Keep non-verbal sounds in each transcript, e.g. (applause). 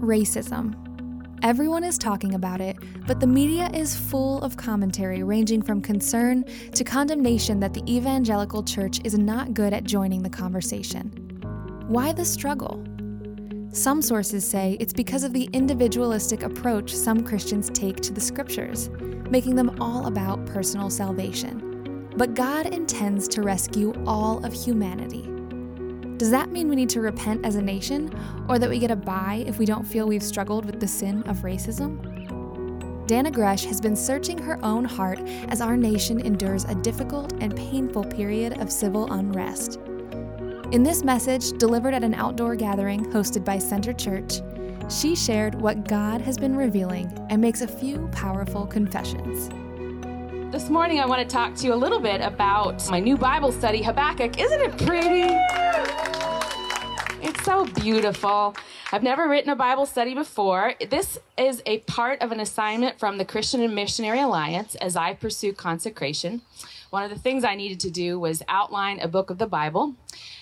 Racism. Everyone is talking about it, but the media is full of commentary ranging from concern to condemnation that the evangelical church is not good at joining the conversation. Why the struggle? Some sources say it's because of the individualistic approach some Christians take to the scriptures, making them all about personal salvation. But God intends to rescue all of humanity. Does that mean we need to repent as a nation, or that we get a bye if we don't feel we've struggled with the sin of racism? Dannah Gresh has been searching her own heart as our nation endures a difficult and painful period of civil unrest. In this message, delivered at an outdoor gathering hosted by Center Church, she shared what God has been revealing and makes a few powerful confessions. This morning, I want to talk to you a little bit about my new Bible study, Habakkuk. Isn't it pretty? It's so beautiful. I've never written a Bible study before. This is a part of an assignment from the Christian and Missionary Alliance as I pursue consecration. One of the things I needed to do was outline a book of the Bible.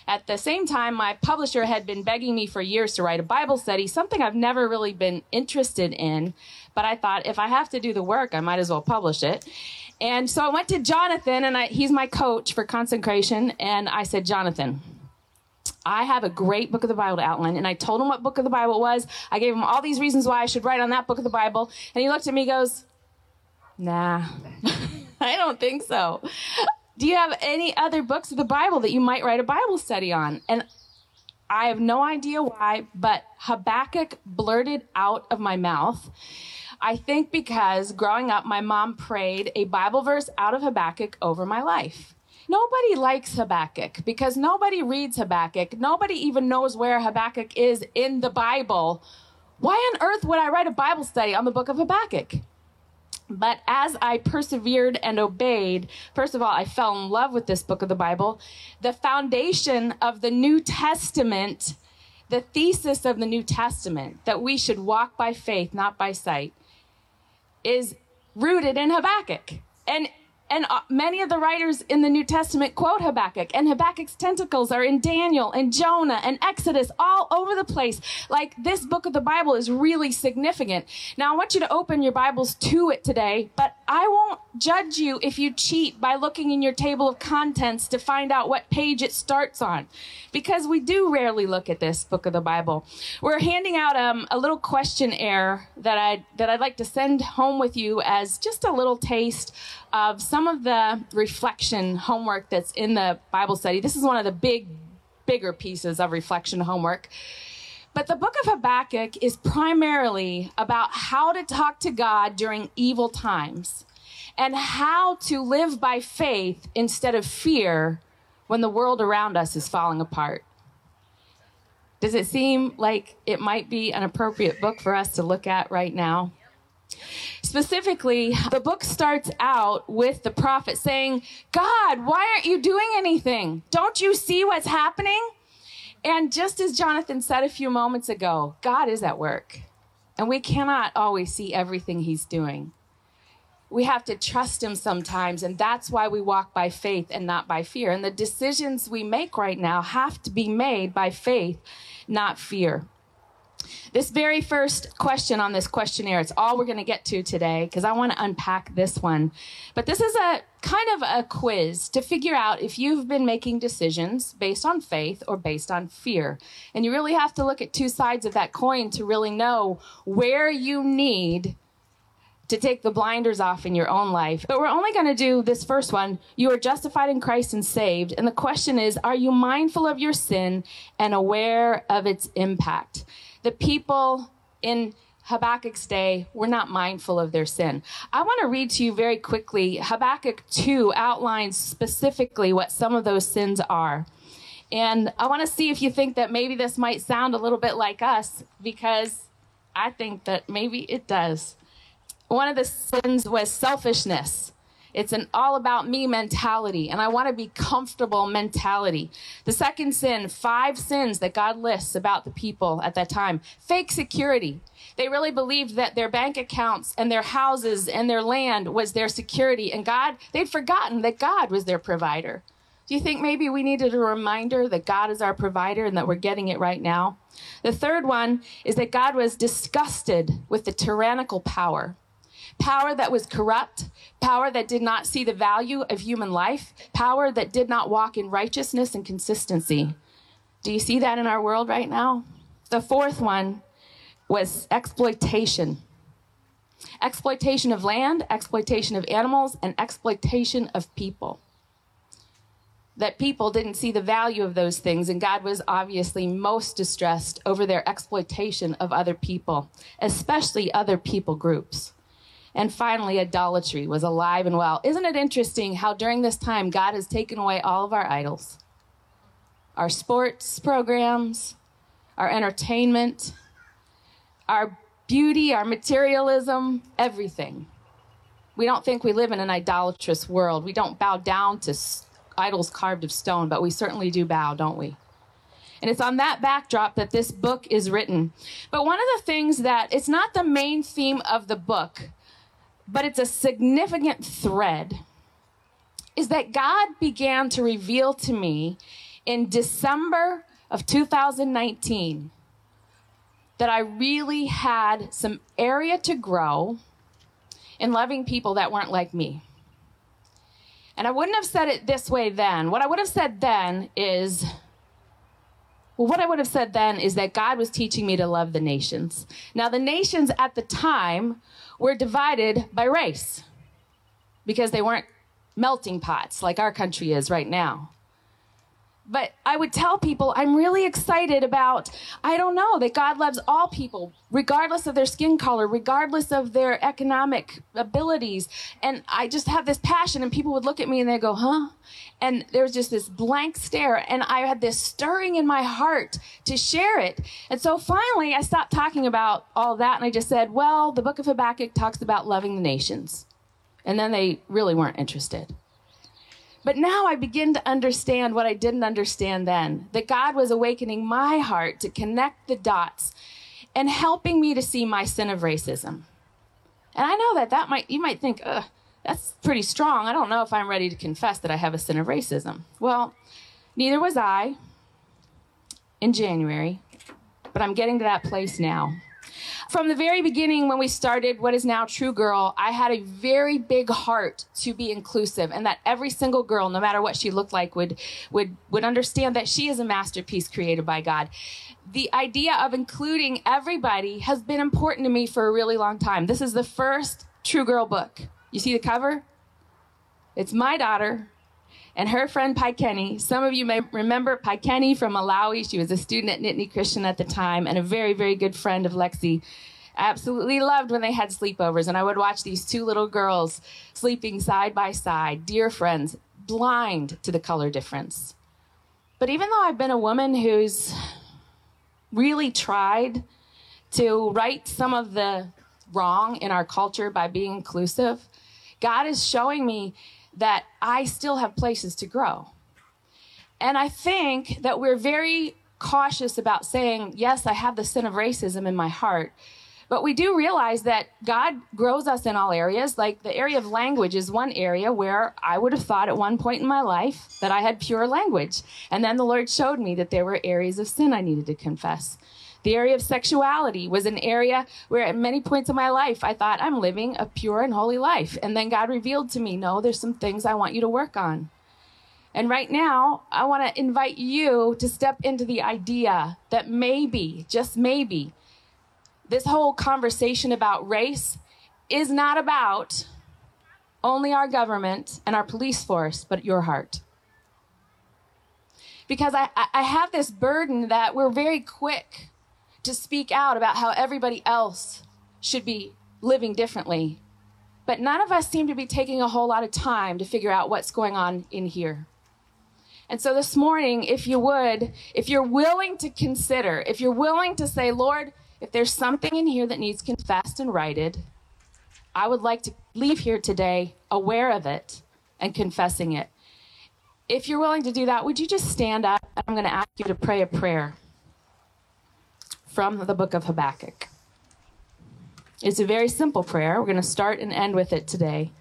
At the same time, my publisher had been begging me for years to write a Bible study, something I've never really been interested in. But I thought if I have to do the work, I might as well publish it. And so I went to Jonathan, and I, he's my coach for consecration. And I said, Jonathan, I have a great book of the Bible to outline. And I told him what book of the Bible was. I gave him all these reasons why I should write on that book of the Bible. And he looked at me and goes, Nah, (laughs) (laughs) I don't think so. Do you have any other books of the Bible that you might write a Bible study on? And I have no idea why, but Habakkuk blurted out of my mouth. I think because growing up, my mom prayed a Bible verse out of Habakkuk over my life. Nobody likes Habakkuk because nobody reads Habakkuk. Nobody even knows where Habakkuk is in the Bible. Why on earth would I write a Bible study on the book of Habakkuk? But as I persevered and obeyed, first of all, I fell in love with this book of the Bible. The foundation of the New Testament, the thesis of the New Testament, that we should walk by faith, not by sight, is rooted in Habakkuk. And and uh, many of the writers in the New Testament quote Habakkuk, and Habakkuk's tentacles are in Daniel and Jonah and Exodus all over the place. Like this book of the Bible is really significant. Now, I want you to open your Bibles to it today, but I won't judge you if you cheat by looking in your table of contents to find out what page it starts on, because we do rarely look at this book of the Bible. We're handing out um, a little questionnaire that I that I'd like to send home with you as just a little taste of some of the reflection homework that's in the Bible study. This is one of the big, bigger pieces of reflection homework. But the book of Habakkuk is primarily about how to talk to God during evil times and how to live by faith instead of fear when the world around us is falling apart. Does it seem like it might be an appropriate book for us to look at right now? Specifically, the book starts out with the prophet saying, God, why aren't you doing anything? Don't you see what's happening? And just as Jonathan said a few moments ago, God is at work. And we cannot always see everything he's doing. We have to trust him sometimes, and that's why we walk by faith and not by fear. And the decisions we make right now have to be made by faith, not fear. This very first question on this questionnaire, it's all we're going to get to today because I want to unpack this one. But this is a kind of a quiz to figure out if you've been making decisions based on faith or based on fear. And you really have to look at two sides of that coin to really know where you need to take the blinders off in your own life. But we're only going to do this first one. You are justified in Christ and saved. And the question is Are you mindful of your sin and aware of its impact? The people in Habakkuk's day were not mindful of their sin. I want to read to you very quickly. Habakkuk 2 outlines specifically what some of those sins are. And I want to see if you think that maybe this might sound a little bit like us, because I think that maybe it does. One of the sins was selfishness. It's an all about me mentality, and I want to be comfortable mentality. The second sin, five sins that God lists about the people at that time fake security. They really believed that their bank accounts and their houses and their land was their security, and God, they'd forgotten that God was their provider. Do you think maybe we needed a reminder that God is our provider and that we're getting it right now? The third one is that God was disgusted with the tyrannical power. Power that was corrupt, power that did not see the value of human life, power that did not walk in righteousness and consistency. Do you see that in our world right now? The fourth one was exploitation exploitation of land, exploitation of animals, and exploitation of people that people didn't see the value of those things, and God was obviously most distressed over their exploitation of other people, especially other people groups. And finally, idolatry was alive and well. Isn't it interesting how during this time God has taken away all of our idols? Our sports programs, our entertainment, our beauty, our materialism, everything. We don't think we live in an idolatrous world. We don't bow down to idols carved of stone, but we certainly do bow, don't we? And it's on that backdrop that this book is written. But one of the things that it's not the main theme of the book, but it's a significant thread, is that God began to reveal to me in December of 2019 that I really had some area to grow in loving people that weren't like me. And I wouldn't have said it this way then. What I would have said then is, well, what I would have said then is that God was teaching me to love the nations. Now, the nations at the time were divided by race because they weren't melting pots like our country is right now but I would tell people I'm really excited about, I don't know, that God loves all people, regardless of their skin color, regardless of their economic abilities. And I just have this passion, and people would look at me and they go, huh? And there was just this blank stare, and I had this stirring in my heart to share it. And so finally, I stopped talking about all that, and I just said, well, the book of Habakkuk talks about loving the nations. And then they really weren't interested. But now I begin to understand what I didn't understand then that God was awakening my heart to connect the dots and helping me to see my sin of racism. And I know that that might, you might think, ugh, that's pretty strong. I don't know if I'm ready to confess that I have a sin of racism. Well, neither was I in January, but I'm getting to that place now. From the very beginning, when we started what is now True Girl, I had a very big heart to be inclusive and that every single girl, no matter what she looked like, would, would, would understand that she is a masterpiece created by God. The idea of including everybody has been important to me for a really long time. This is the first True Girl book. You see the cover? It's my daughter and her friend Pi Kenny. Some of you may remember Pi Kenny from Malawi. She was a student at Nittany Christian at the time and a very, very good friend of Lexi. Absolutely loved when they had sleepovers, and I would watch these two little girls sleeping side by side, dear friends, blind to the color difference. But even though I've been a woman who's really tried to right some of the wrong in our culture by being inclusive, God is showing me that I still have places to grow. And I think that we're very cautious about saying, yes, I have the sin of racism in my heart. But we do realize that God grows us in all areas. Like the area of language is one area where I would have thought at one point in my life that I had pure language. And then the Lord showed me that there were areas of sin I needed to confess. The area of sexuality was an area where at many points in my life I thought I'm living a pure and holy life. And then God revealed to me, no, there's some things I want you to work on. And right now, I want to invite you to step into the idea that maybe, just maybe, this whole conversation about race is not about only our government and our police force, but your heart. Because I, I have this burden that we're very quick to speak out about how everybody else should be living differently. But none of us seem to be taking a whole lot of time to figure out what's going on in here. And so this morning, if you would, if you're willing to consider, if you're willing to say, Lord, if there's something in here that needs confessed and righted, I would like to leave here today aware of it and confessing it. If you're willing to do that, would you just stand up? I'm going to ask you to pray a prayer from the book of Habakkuk. It's a very simple prayer. We're going to start and end with it today.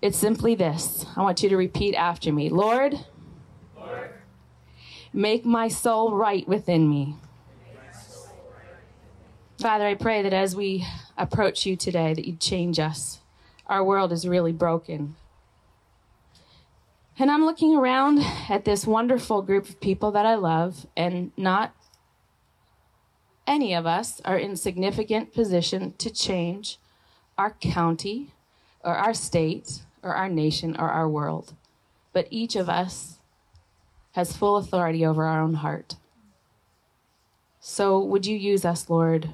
It's simply this. I want you to repeat after me Lord, Lord make my soul right within me. Father, I pray that as we approach you today, that you'd change us. Our world is really broken. And I'm looking around at this wonderful group of people that I love, and not any of us are in significant position to change our county or our state or our nation or our world. But each of us has full authority over our own heart. So would you use us, Lord,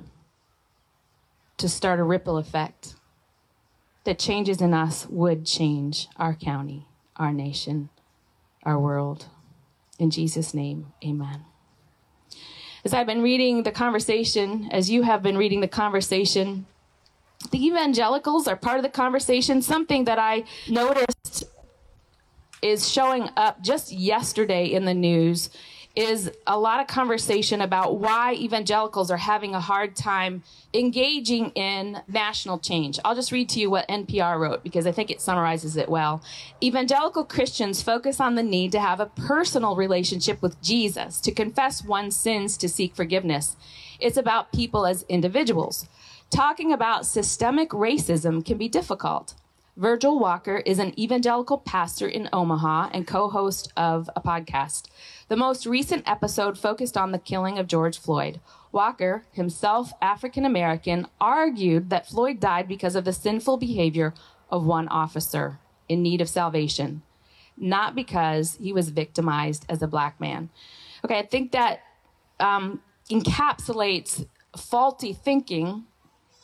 to start a ripple effect that changes in us would change our county, our nation, our world. In Jesus' name, amen. As I've been reading the conversation, as you have been reading the conversation, the evangelicals are part of the conversation. Something that I noticed is showing up just yesterday in the news is a lot of conversation about why evangelicals are having a hard time engaging in national change. I'll just read to you what NPR wrote because I think it summarizes it well. Evangelical Christians focus on the need to have a personal relationship with Jesus, to confess one's sins, to seek forgiveness. It's about people as individuals. Talking about systemic racism can be difficult. Virgil Walker is an evangelical pastor in Omaha and co host of a podcast. The most recent episode focused on the killing of George Floyd. Walker, himself African American, argued that Floyd died because of the sinful behavior of one officer in need of salvation, not because he was victimized as a black man. Okay, I think that um, encapsulates faulty thinking,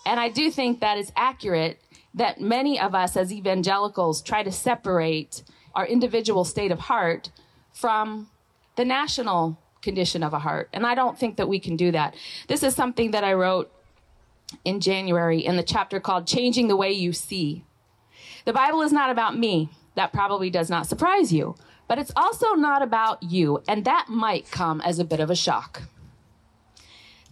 and I do think that is accurate that many of us as evangelicals try to separate our individual state of heart from the national condition of a heart. And I don't think that we can do that. This is something that I wrote in January in the chapter called Changing the Way You See. The Bible is not about me. That probably does not surprise you. But it's also not about you. And that might come as a bit of a shock.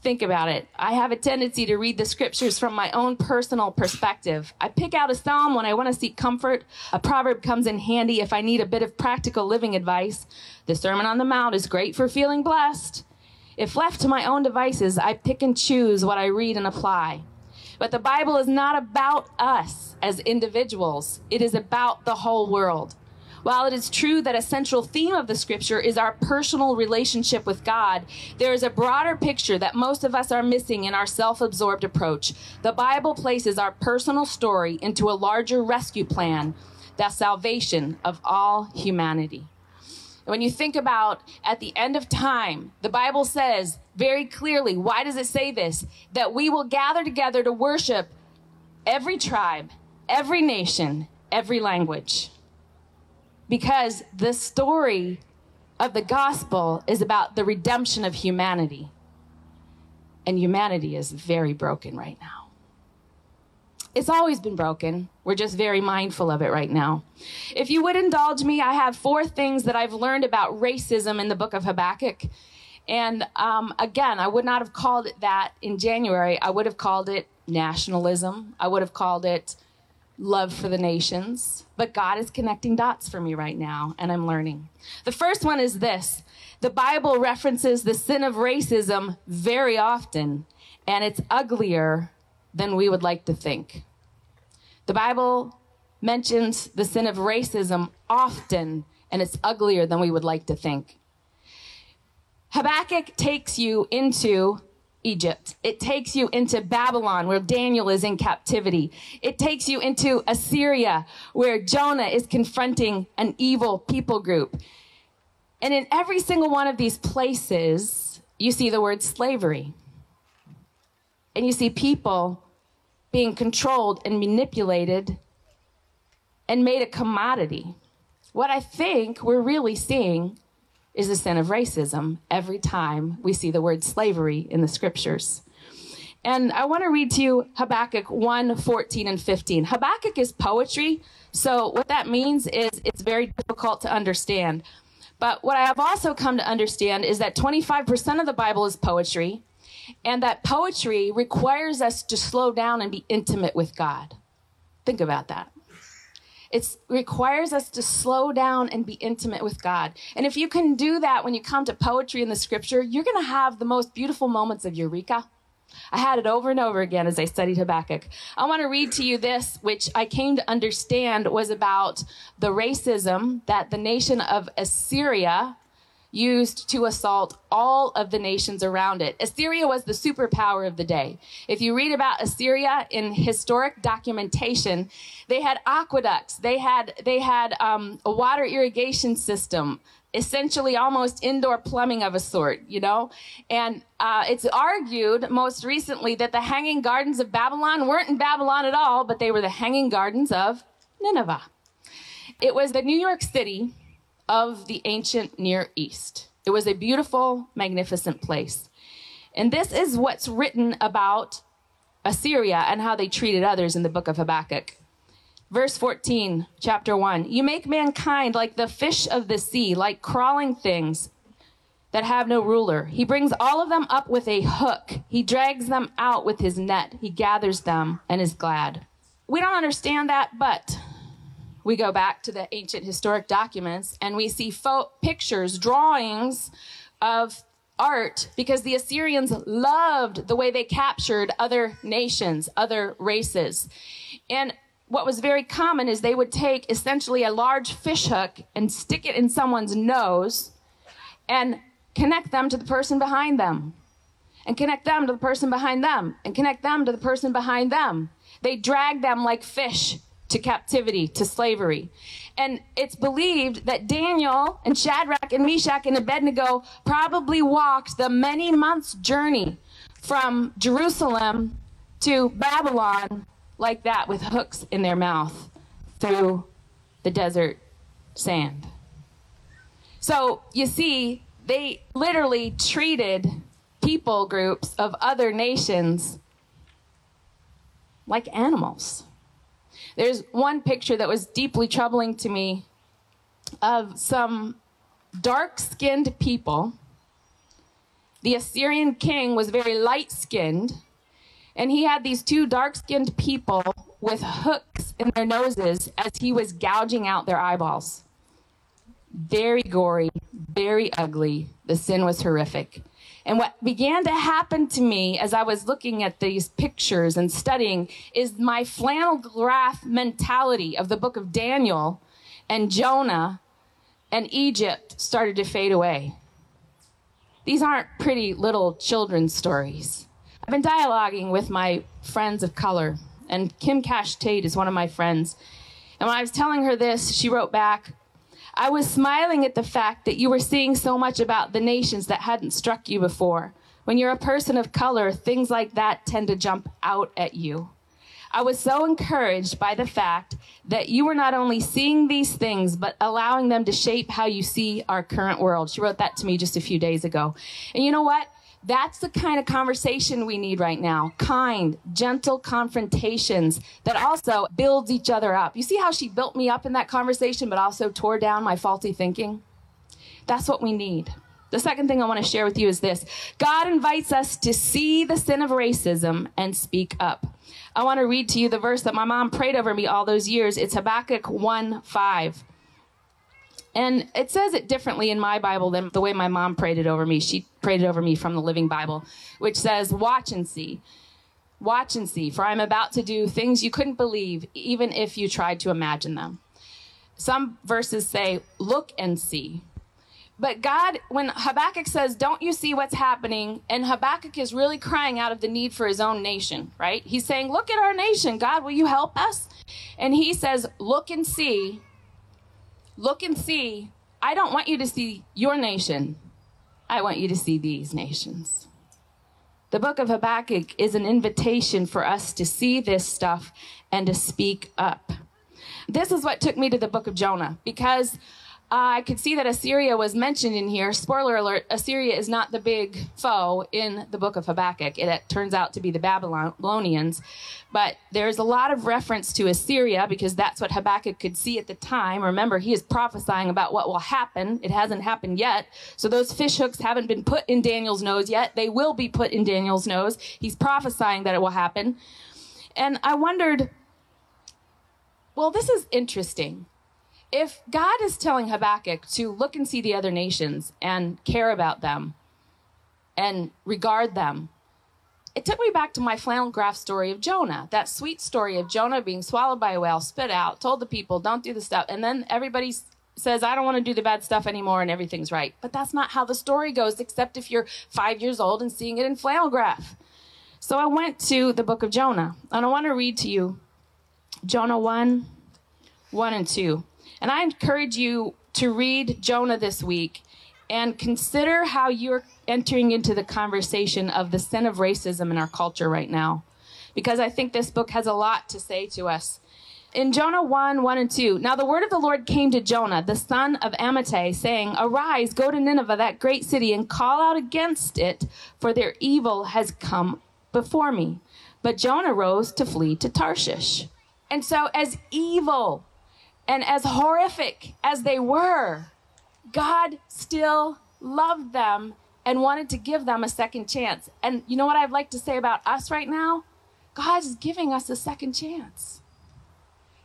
Think about it. I have a tendency to read the scriptures from my own personal perspective. I pick out a psalm when I want to seek comfort. A proverb comes in handy if I need a bit of practical living advice. The Sermon on the Mount is great for feeling blessed. If left to my own devices, I pick and choose what I read and apply. But the Bible is not about us as individuals, it is about the whole world. While it is true that a central theme of the scripture is our personal relationship with God, there is a broader picture that most of us are missing in our self absorbed approach. The Bible places our personal story into a larger rescue plan, the salvation of all humanity. When you think about at the end of time, the Bible says very clearly, why does it say this? That we will gather together to worship every tribe, every nation, every language because the story of the gospel is about the redemption of humanity. And humanity is very broken right now. It's always been broken. We're just very mindful of it right now. If you would indulge me, I have four things that I've learned about racism in the book of Habakkuk. And um, again, I would not have called it that in January. I would have called it nationalism. I would have called it love for the nations, but God is connecting dots for me right now, and I'm learning. The first one is this the Bible references the sin of racism very often, and it's uglier than we would like to think. The Bible mentions the sin of racism often, and it's uglier than we would like to think. Habakkuk takes you into Egypt. It takes you into Babylon, where Daniel is in captivity. It takes you into Assyria, where Jonah is confronting an evil people group. And in every single one of these places, you see the word slavery. And you see people being controlled and manipulated and made a commodity. What I think we're really seeing is the sin of racism every time we see the word slavery in the scriptures. And I want to read to you Habakkuk 1 14 and 15. Habakkuk is poetry, so what that means is it's very difficult to understand. But what I have also come to understand is that 25% of the Bible is poetry, and that poetry requires us to slow down and be intimate with God. Think about that. It requires us to slow down and be intimate with God. And if you can do that when you come to poetry in the scripture, you're going to have the most beautiful moments of eureka. I had it over and over again as I studied Habakkuk. I want to read to you this, which I came to understand was about the racism that the nation of Assyria used to assault all of the nations around it. Assyria was the superpower of the day. If you read about Assyria in historic documentation, they had aqueducts, they had they had um, a water irrigation system, essentially almost indoor plumbing of a sort, you know? And uh, it's argued most recently that the Hanging Gardens of Babylon weren't in Babylon at all, but they were the Hanging Gardens of Nineveh. It was the New York City of the ancient Near East. It was a beautiful, magnificent place. And this is what's written about Assyria and how they treated others in the book of Habakkuk. Verse 14, chapter 1 You make mankind like the fish of the sea, like crawling things that have no ruler. He brings all of them up with a hook. He drags them out with his net. He gathers them and is glad. We don't understand that, but we go back to the ancient historic documents and we see fo- pictures, drawings of art because the Assyrians loved the way they captured other nations, other races. And what was very common is they would take essentially a large fish hook and stick it in someone's nose and connect them to the person behind them and connect them to the person behind them and connect them to the person behind them. They dragged them like fish to captivity, to slavery. And it's believed that Daniel and Shadrach and Meshach and Abednego probably walked the many months journey from Jerusalem to Babylon like that with hooks in their mouth through the desert sand. So you see, they literally treated people groups of other nations like animals. There's one picture that was deeply troubling to me of some dark skinned people. The Assyrian king was very light skinned, and he had these two dark skinned people with hooks in their noses as he was gouging out their eyeballs. Very gory, very ugly. The sin was horrific. And what began to happen to me as I was looking at these pictures and studying is my flannel graph mentality of the book of Daniel and Jonah and Egypt started to fade away. These aren't pretty little children's stories. I've been dialoguing with my friends of color, and Kim Cash Tate is one of my friends. And when I was telling her this, she wrote back, I was smiling at the fact that you were seeing so much about the nations that hadn't struck you before. When you're a person of color, things like that tend to jump out at you. I was so encouraged by the fact that you were not only seeing these things, but allowing them to shape how you see our current world. She wrote that to me just a few days ago. And you know what? That's the kind of conversation we need right now. Kind, gentle confrontations that also builds each other up. You see how she built me up in that conversation, but also tore down my faulty thinking? That's what we need. The second thing I want to share with you is this God invites us to see the sin of racism and speak up. I want to read to you the verse that my mom prayed over me all those years. It's Habakkuk 1 5. And it says it differently in my Bible than the way my mom prayed it over me. She prayed it over me from the Living Bible, which says, Watch and see. Watch and see, for I'm about to do things you couldn't believe, even if you tried to imagine them. Some verses say, Look and see. But God, when Habakkuk says, Don't you see what's happening? And Habakkuk is really crying out of the need for his own nation, right? He's saying, Look at our nation. God, will you help us? And he says, Look and see Look and see. I don't want you to see your nation. I want you to see these nations. The book of Habakkuk is an invitation for us to see this stuff and to speak up. This is what took me to the book of Jonah because I could see that Assyria was mentioned in here. Spoiler alert Assyria is not the big foe in the book of Habakkuk. It, turns out to be the Babylonians. But there's a lot of reference to Assyria because that's what Habakkuk could see at the time. Remember, he is prophesying about what will happen. It hasn't happened yet. So those fish hooks haven't been put in Daniel's nose yet. They will be put in Daniel's nose. He's prophesying that it will happen. And I wondered well, this is interesting. If God is telling Habakkuk to look and see the other nations and care about them and regard them, it took me back to my flannel graph story of Jonah, that sweet story of Jonah being swallowed by a whale, spit out, told the people, don't do the stuff. And then everybody says, I don't want to do the bad stuff anymore and everything's right. But that's not how the story goes, except if you're five years old and seeing it in flannel graph. So I went to the book of Jonah, and I want to read to you Jonah 1, 1 and 2. And I encourage you to read Jonah this week and consider how you're entering into the conversation of the sin of racism in our culture right now. Because I think this book has a lot to say to us. In Jonah 1 1 and 2, now the word of the Lord came to Jonah, the son of Amittai, saying, Arise, go to Nineveh, that great city, and call out against it, for their evil has come before me. But Jonah rose to flee to Tarshish. And so, as evil and as horrific as they were, God still loved them and wanted to give them a second chance. And you know what I'd like to say about us right now? God is giving us a second chance.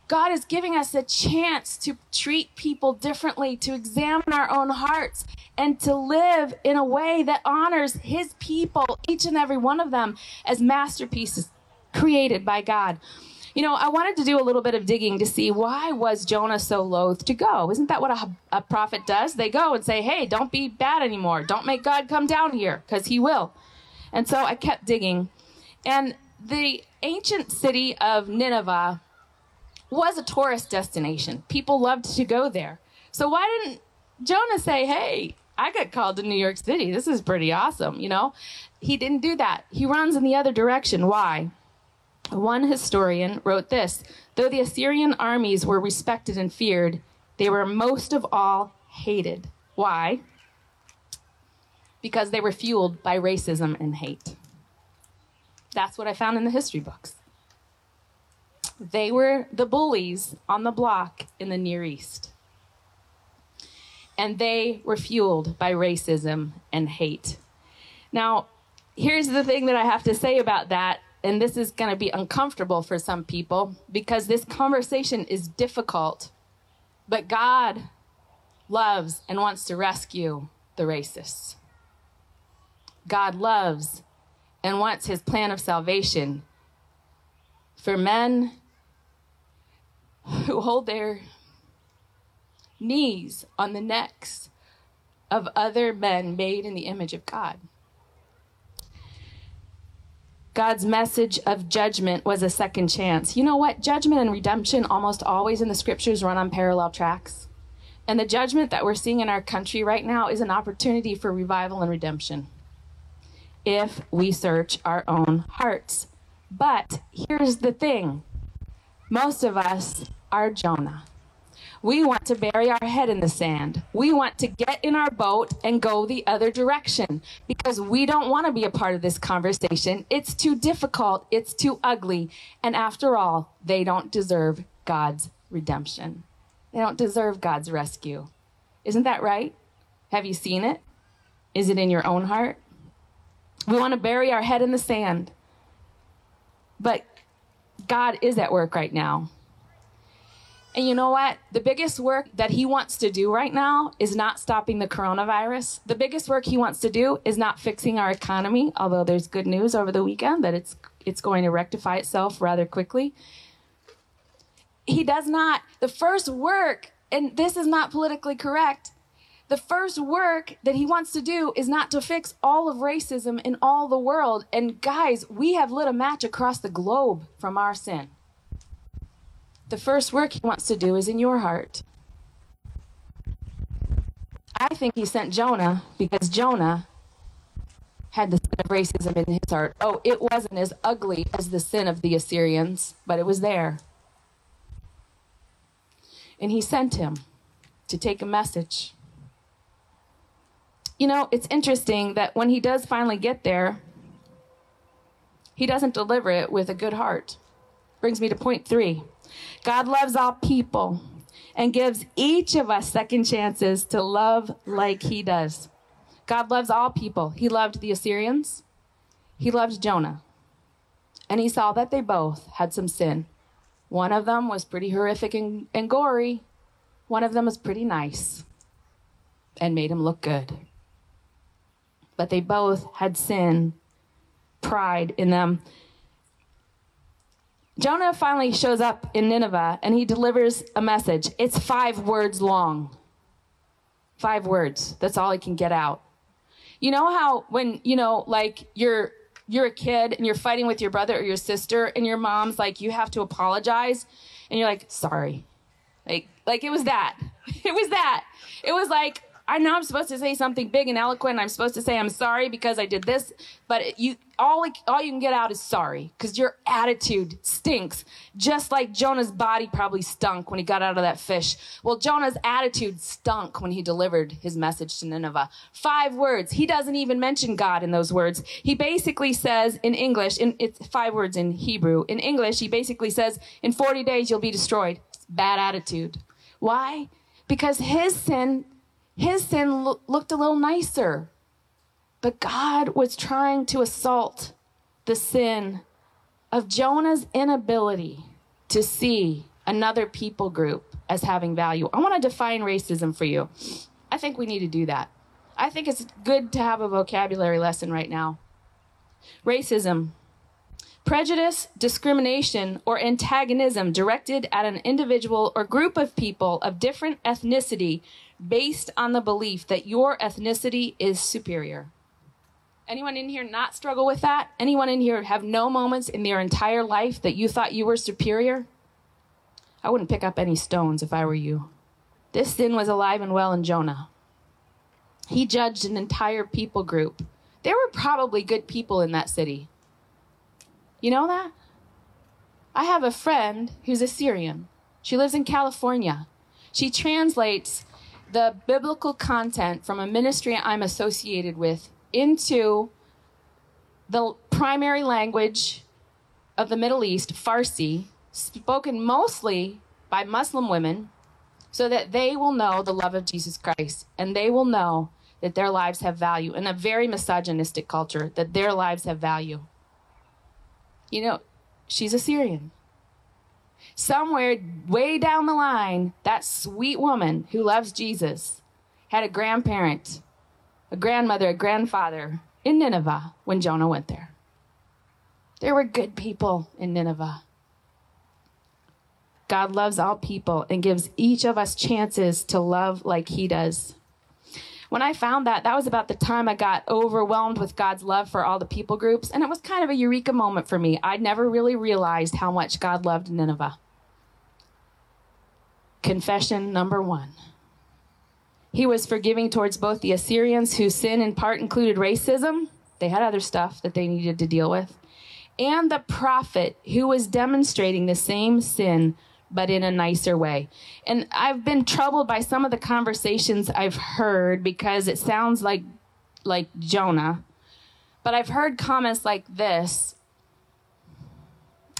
God is giving us a chance to treat people differently, to examine our own hearts, and to live in a way that honors His people, each and every one of them, as masterpieces created by God. You know, I wanted to do a little bit of digging to see why was Jonah so loath to go? Isn't that what a, a prophet does? They go and say, "Hey, don't be bad anymore. Don't make God come down here, because He will." And so I kept digging, and the ancient city of Nineveh was a tourist destination. People loved to go there. So why didn't Jonah say, "Hey, I got called to New York City. This is pretty awesome," you know? He didn't do that. He runs in the other direction. Why? One historian wrote this Though the Assyrian armies were respected and feared, they were most of all hated. Why? Because they were fueled by racism and hate. That's what I found in the history books. They were the bullies on the block in the Near East. And they were fueled by racism and hate. Now, here's the thing that I have to say about that and this is going to be uncomfortable for some people because this conversation is difficult. But God loves and wants to rescue the racists. God loves and wants his plan of salvation for men who hold their knees on the necks of other men made in the image of God. God's message of judgment was a second chance. You know what? Judgment and redemption almost always in the scriptures run on parallel tracks. And the judgment that we're seeing in our country right now is an opportunity for revival and redemption if we search our own hearts. But here's the thing most of us are Jonah. We want to bury our head in the sand. We want to get in our boat and go the other direction because we don't want to be a part of this conversation. It's too difficult, it's too ugly. And after all, they don't deserve God's redemption. They don't deserve God's rescue. Isn't that right? Have you seen it? Is it in your own heart? We want to bury our head in the sand. But God is at work right now. And you know what? The biggest work that he wants to do right now is not stopping the coronavirus. The biggest work he wants to do is not fixing our economy, although there's good news over the weekend that it's it's going to rectify itself rather quickly. He does not. The first work, and this is not politically correct, the first work that he wants to do is not to fix all of racism in all the world. And guys, we have lit a match across the globe from our sin. The first work he wants to do is in your heart. I think he sent Jonah because Jonah had the sin of racism in his heart. Oh, it wasn't as ugly as the sin of the Assyrians, but it was there. And he sent him to take a message. You know, it's interesting that when he does finally get there, he doesn't deliver it with a good heart. Brings me to point three. God loves all people and gives each of us second chances to love like he does. God loves all people. He loved the Assyrians, he loved Jonah, and he saw that they both had some sin One of them was pretty horrific and, and gory. One of them was pretty nice and made him look good. But they both had sin, pride in them. Jonah finally shows up in Nineveh and he delivers a message. It's five words long. Five words. That's all he can get out. You know how when, you know, like you're you're a kid and you're fighting with your brother or your sister and your mom's like you have to apologize and you're like sorry. Like like it was that. (laughs) It was that. It was like I know I'm supposed to say something big and eloquent. I'm supposed to say I'm sorry because I did this, but you all all you can get out is sorry because your attitude stinks, just like Jonah's body probably stunk when he got out of that fish. Well, Jonah's attitude stunk when he delivered his message to Nineveh. Five words. He doesn't even mention God in those words. He basically says in English, in it's five words in Hebrew. In English, he basically says, "In 40 days you'll be destroyed." Bad attitude. Why? Because his sin his sin lo- looked a little nicer. But God was trying to assault the sin of Jonah's inability to see another people group as having value. I want to define racism for you. I think we need to do that. I think it's good to have a vocabulary lesson right now. Racism prejudice, discrimination, or antagonism directed at an individual or group of people of different ethnicity based on the belief that your ethnicity is superior. Anyone in here not struggle with that? Anyone in here have no moments in their entire life that you thought you were superior? I wouldn't pick up any stones if I were you. This sin was alive and well in Jonah. He judged an entire people group. There were probably good people in that city. You know that? I have a friend who's a Syrian. She lives in California. She translates the biblical content from a ministry I'm associated with into the primary language of the Middle East, Farsi, spoken mostly by Muslim women, so that they will know the love of Jesus Christ and they will know that their lives have value in a very misogynistic culture, that their lives have value. You know, she's a Syrian somewhere way down the line, that sweet woman who loves Jesus had a grandparent, a grandmother, a grandfather in Nineveh when Jonah went there. There were good people in Nineveh. God loves all people and gives each of us chances to love like he does. When I found that, that was about the time I got overwhelmed with God's love for all the people groups, and it was kind of a eureka moment for me. I'd never really realized how much God loved Nineveh. Confession number one. He was forgiving towards both the Assyrians, whose sin in part included racism, they had other stuff that they needed to deal with, and the prophet who was demonstrating the same sin but in a nicer way. And I've been troubled by some of the conversations I've heard because it sounds like like Jonah. But I've heard comments like this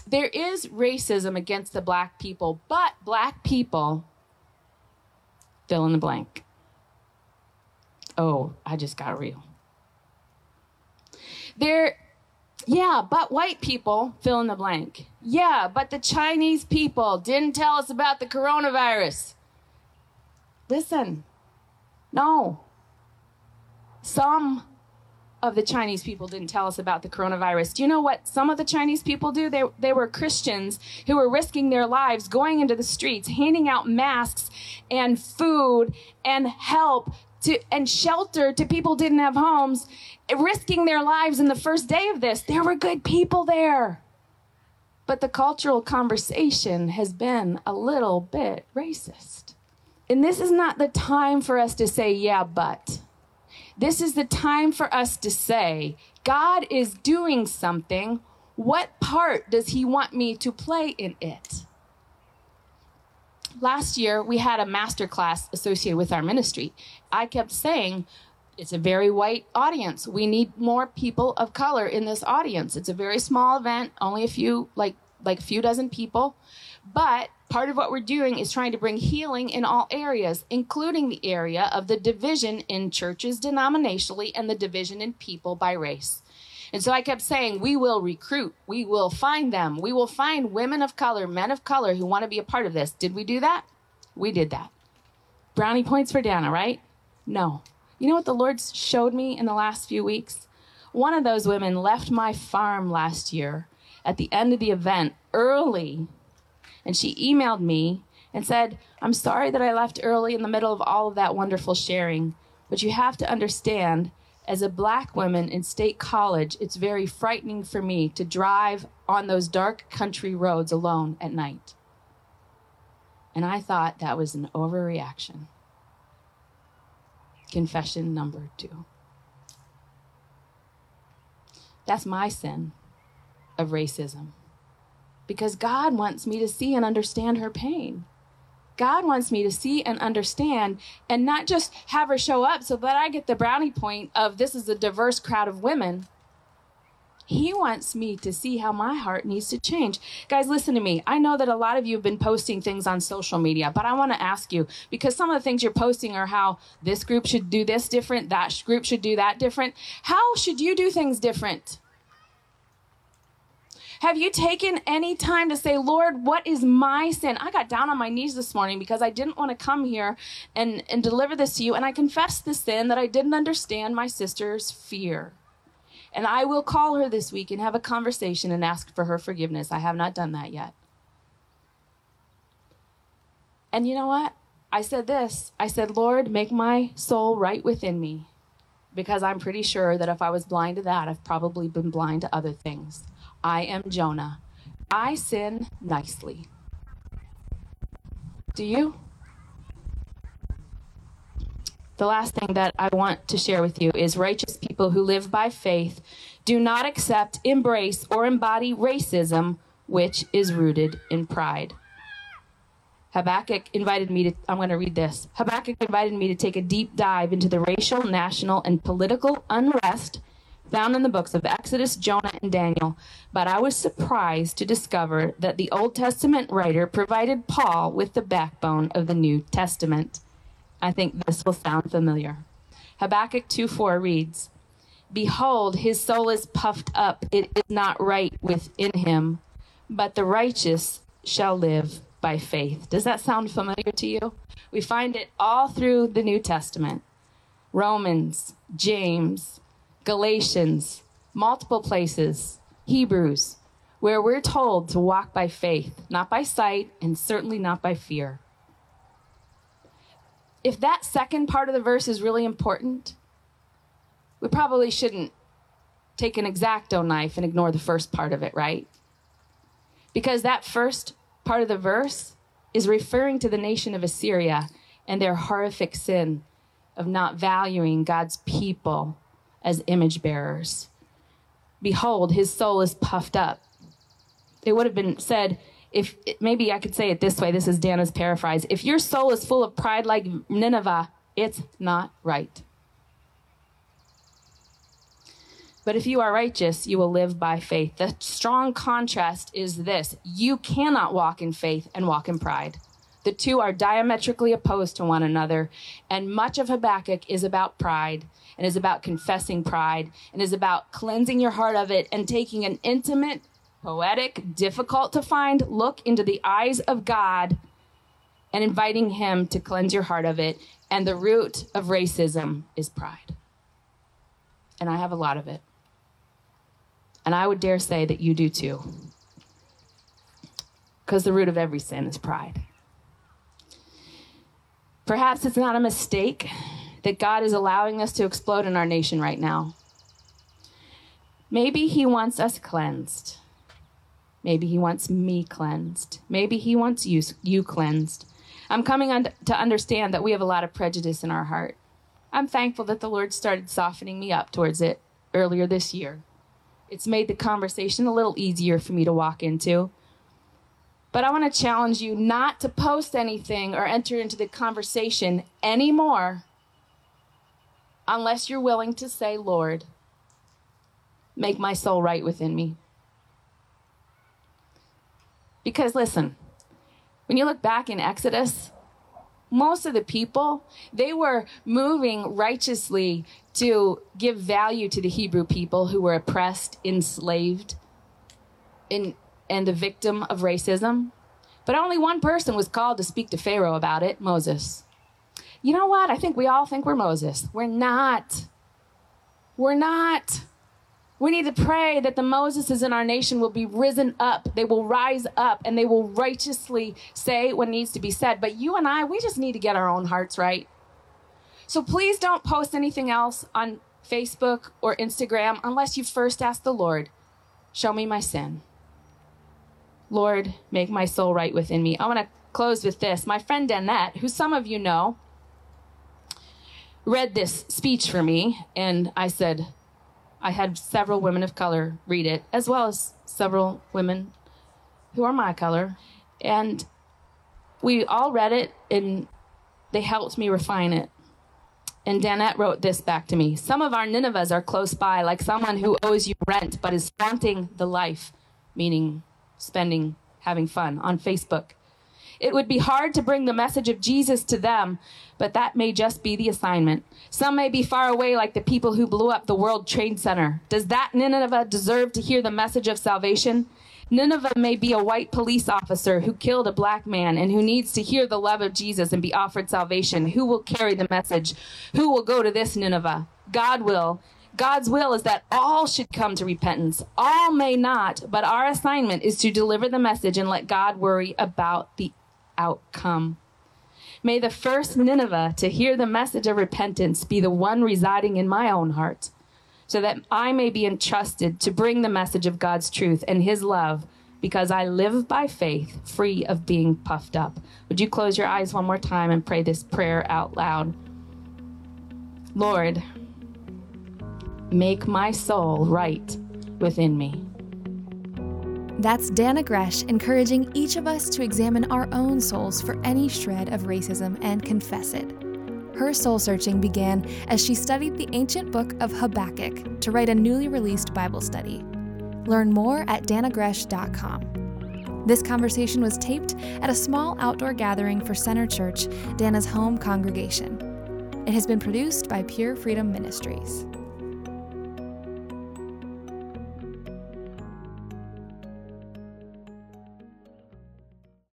there is racism against the black people, but black people fill in the blank. Oh, I just got real. There, yeah, but white people fill in the blank. Yeah, but the Chinese people didn't tell us about the coronavirus. Listen, no. Some of the Chinese people didn't tell us about the coronavirus. Do you know what some of the Chinese people do? They, they were Christians who were risking their lives going into the streets, handing out masks and food and help to, and shelter to people didn't have homes, risking their lives in the first day of this. There were good people there. But the cultural conversation has been a little bit racist. And this is not the time for us to say, yeah, but. This is the time for us to say, God is doing something. What part does He want me to play in it? Last year, we had a master class associated with our ministry. I kept saying, it's a very white audience. We need more people of color in this audience. It's a very small event, only a few, like, like a few dozen people. But part of what we're doing is trying to bring healing in all areas, including the area of the division in churches denominationally and the division in people by race. And so I kept saying, we will recruit, we will find them, we will find women of color, men of color who want to be a part of this. Did we do that? We did that. Brownie points for Dannah, right? No. You know what the Lord showed me in the last few weeks? One of those women left my farm last year at the end of the event early, and she emailed me and said, I'm sorry that I left early in the middle of all of that wonderful sharing, but you have to understand as a black woman in state college, it's very frightening for me to drive on those dark country roads alone at night. And I thought that was an overreaction. Confession number two. That's my sin of racism. Because God wants me to see and understand her pain. God wants me to see and understand and not just have her show up so that I get the brownie point of this is a diverse crowd of women. He wants me to see how my heart needs to change. Guys, listen to me. I know that a lot of you have been posting things on social media, but I want to ask you because some of the things you're posting are how this group should do this different, that group should do that different. How should you do things different? Have you taken any time to say, Lord, what is my sin? I got down on my knees this morning because I didn't want to come here and, and deliver this to you. And I confessed the sin that I didn't understand my sister's fear. And I will call her this week and have a conversation and ask for her forgiveness. I have not done that yet. And you know what? I said this I said, Lord, make my soul right within me. Because I'm pretty sure that if I was blind to that, I've probably been blind to other things. I am Jonah. I sin nicely. Do you? The last thing that I want to share with you is righteous people who live by faith do not accept, embrace, or embody racism, which is rooted in pride. Habakkuk invited me to, I'm going to read this. Habakkuk invited me to take a deep dive into the racial, national, and political unrest found in the books of Exodus, Jonah, and Daniel, but I was surprised to discover that the Old Testament writer provided Paul with the backbone of the New Testament. I think this will sound familiar. Habakkuk 2:4 reads, Behold, his soul is puffed up, it is not right within him, but the righteous shall live by faith. Does that sound familiar to you? We find it all through the New Testament. Romans, James, Galatians, multiple places, Hebrews, where we're told to walk by faith, not by sight, and certainly not by fear. If that second part of the verse is really important, we probably shouldn't take an X-Acto knife and ignore the first part of it, right? Because that first part of the verse is referring to the nation of Assyria and their horrific sin of not valuing God's people as image bearers. Behold, his soul is puffed up. It would have been said, if maybe I could say it this way this is Dannah's paraphrase. If your soul is full of pride like Nineveh, it's not right. But if you are righteous, you will live by faith. The strong contrast is this you cannot walk in faith and walk in pride. The two are diametrically opposed to one another, and much of Habakkuk is about pride and is about confessing pride and is about cleansing your heart of it and taking an intimate, poetic, difficult to find look into the eyes of God and inviting Him to cleanse your heart of it. And the root of racism is pride. And I have a lot of it. And I would dare say that you do too. Because the root of every sin is pride. Perhaps it's not a mistake that God is allowing us to explode in our nation right now. Maybe He wants us cleansed. Maybe He wants me cleansed. Maybe He wants you, you cleansed. I'm coming on to understand that we have a lot of prejudice in our heart. I'm thankful that the Lord started softening me up towards it earlier this year. It's made the conversation a little easier for me to walk into. But I want to challenge you not to post anything or enter into the conversation anymore unless you're willing to say, Lord, make my soul right within me. Because listen, when you look back in Exodus, most of the people, they were moving righteously to give value to the Hebrew people who were oppressed, enslaved, in, and the victim of racism. But only one person was called to speak to Pharaoh about it Moses. You know what? I think we all think we're Moses. We're not. We're not. We need to pray that the Moseses in our nation will be risen up. They will rise up and they will righteously say what needs to be said. But you and I, we just need to get our own hearts right. So please don't post anything else on Facebook or Instagram unless you first ask the Lord, show me my sin. Lord, make my soul right within me. I want to close with this. My friend Danette, who some of you know, read this speech for me, and I said, I had several women of color read it, as well as several women who are my color. And we all read it, and they helped me refine it. And Danette wrote this back to me. Some of our Ninevehs are close by, like someone who owes you rent but is flaunting the life, meaning spending, having fun, on Facebook. It would be hard to bring the message of Jesus to them, but that may just be the assignment. Some may be far away, like the people who blew up the World Trade Center. Does that Nineveh deserve to hear the message of salvation? Nineveh may be a white police officer who killed a black man and who needs to hear the love of Jesus and be offered salvation. Who will carry the message? Who will go to this Nineveh? God will. God's will is that all should come to repentance. All may not, but our assignment is to deliver the message and let God worry about the outcome. May the first Nineveh to hear the message of repentance be the one residing in my own heart, so that I may be entrusted to bring the message of God's truth and His love, because I live by faith, free of being puffed up. Would you close your eyes one more time and pray this prayer out loud? Lord, make my soul right within me. That's Dannah Gresh encouraging each of us to examine our own souls for any shred of racism and confess it. Her soul searching began as she studied the ancient book of Habakkuk to write a newly released Bible study. Learn more at dannahgresh.com. This conversation was taped at a small outdoor gathering for Center Church, Dannah's home congregation. It has been produced by Pure Freedom Ministries.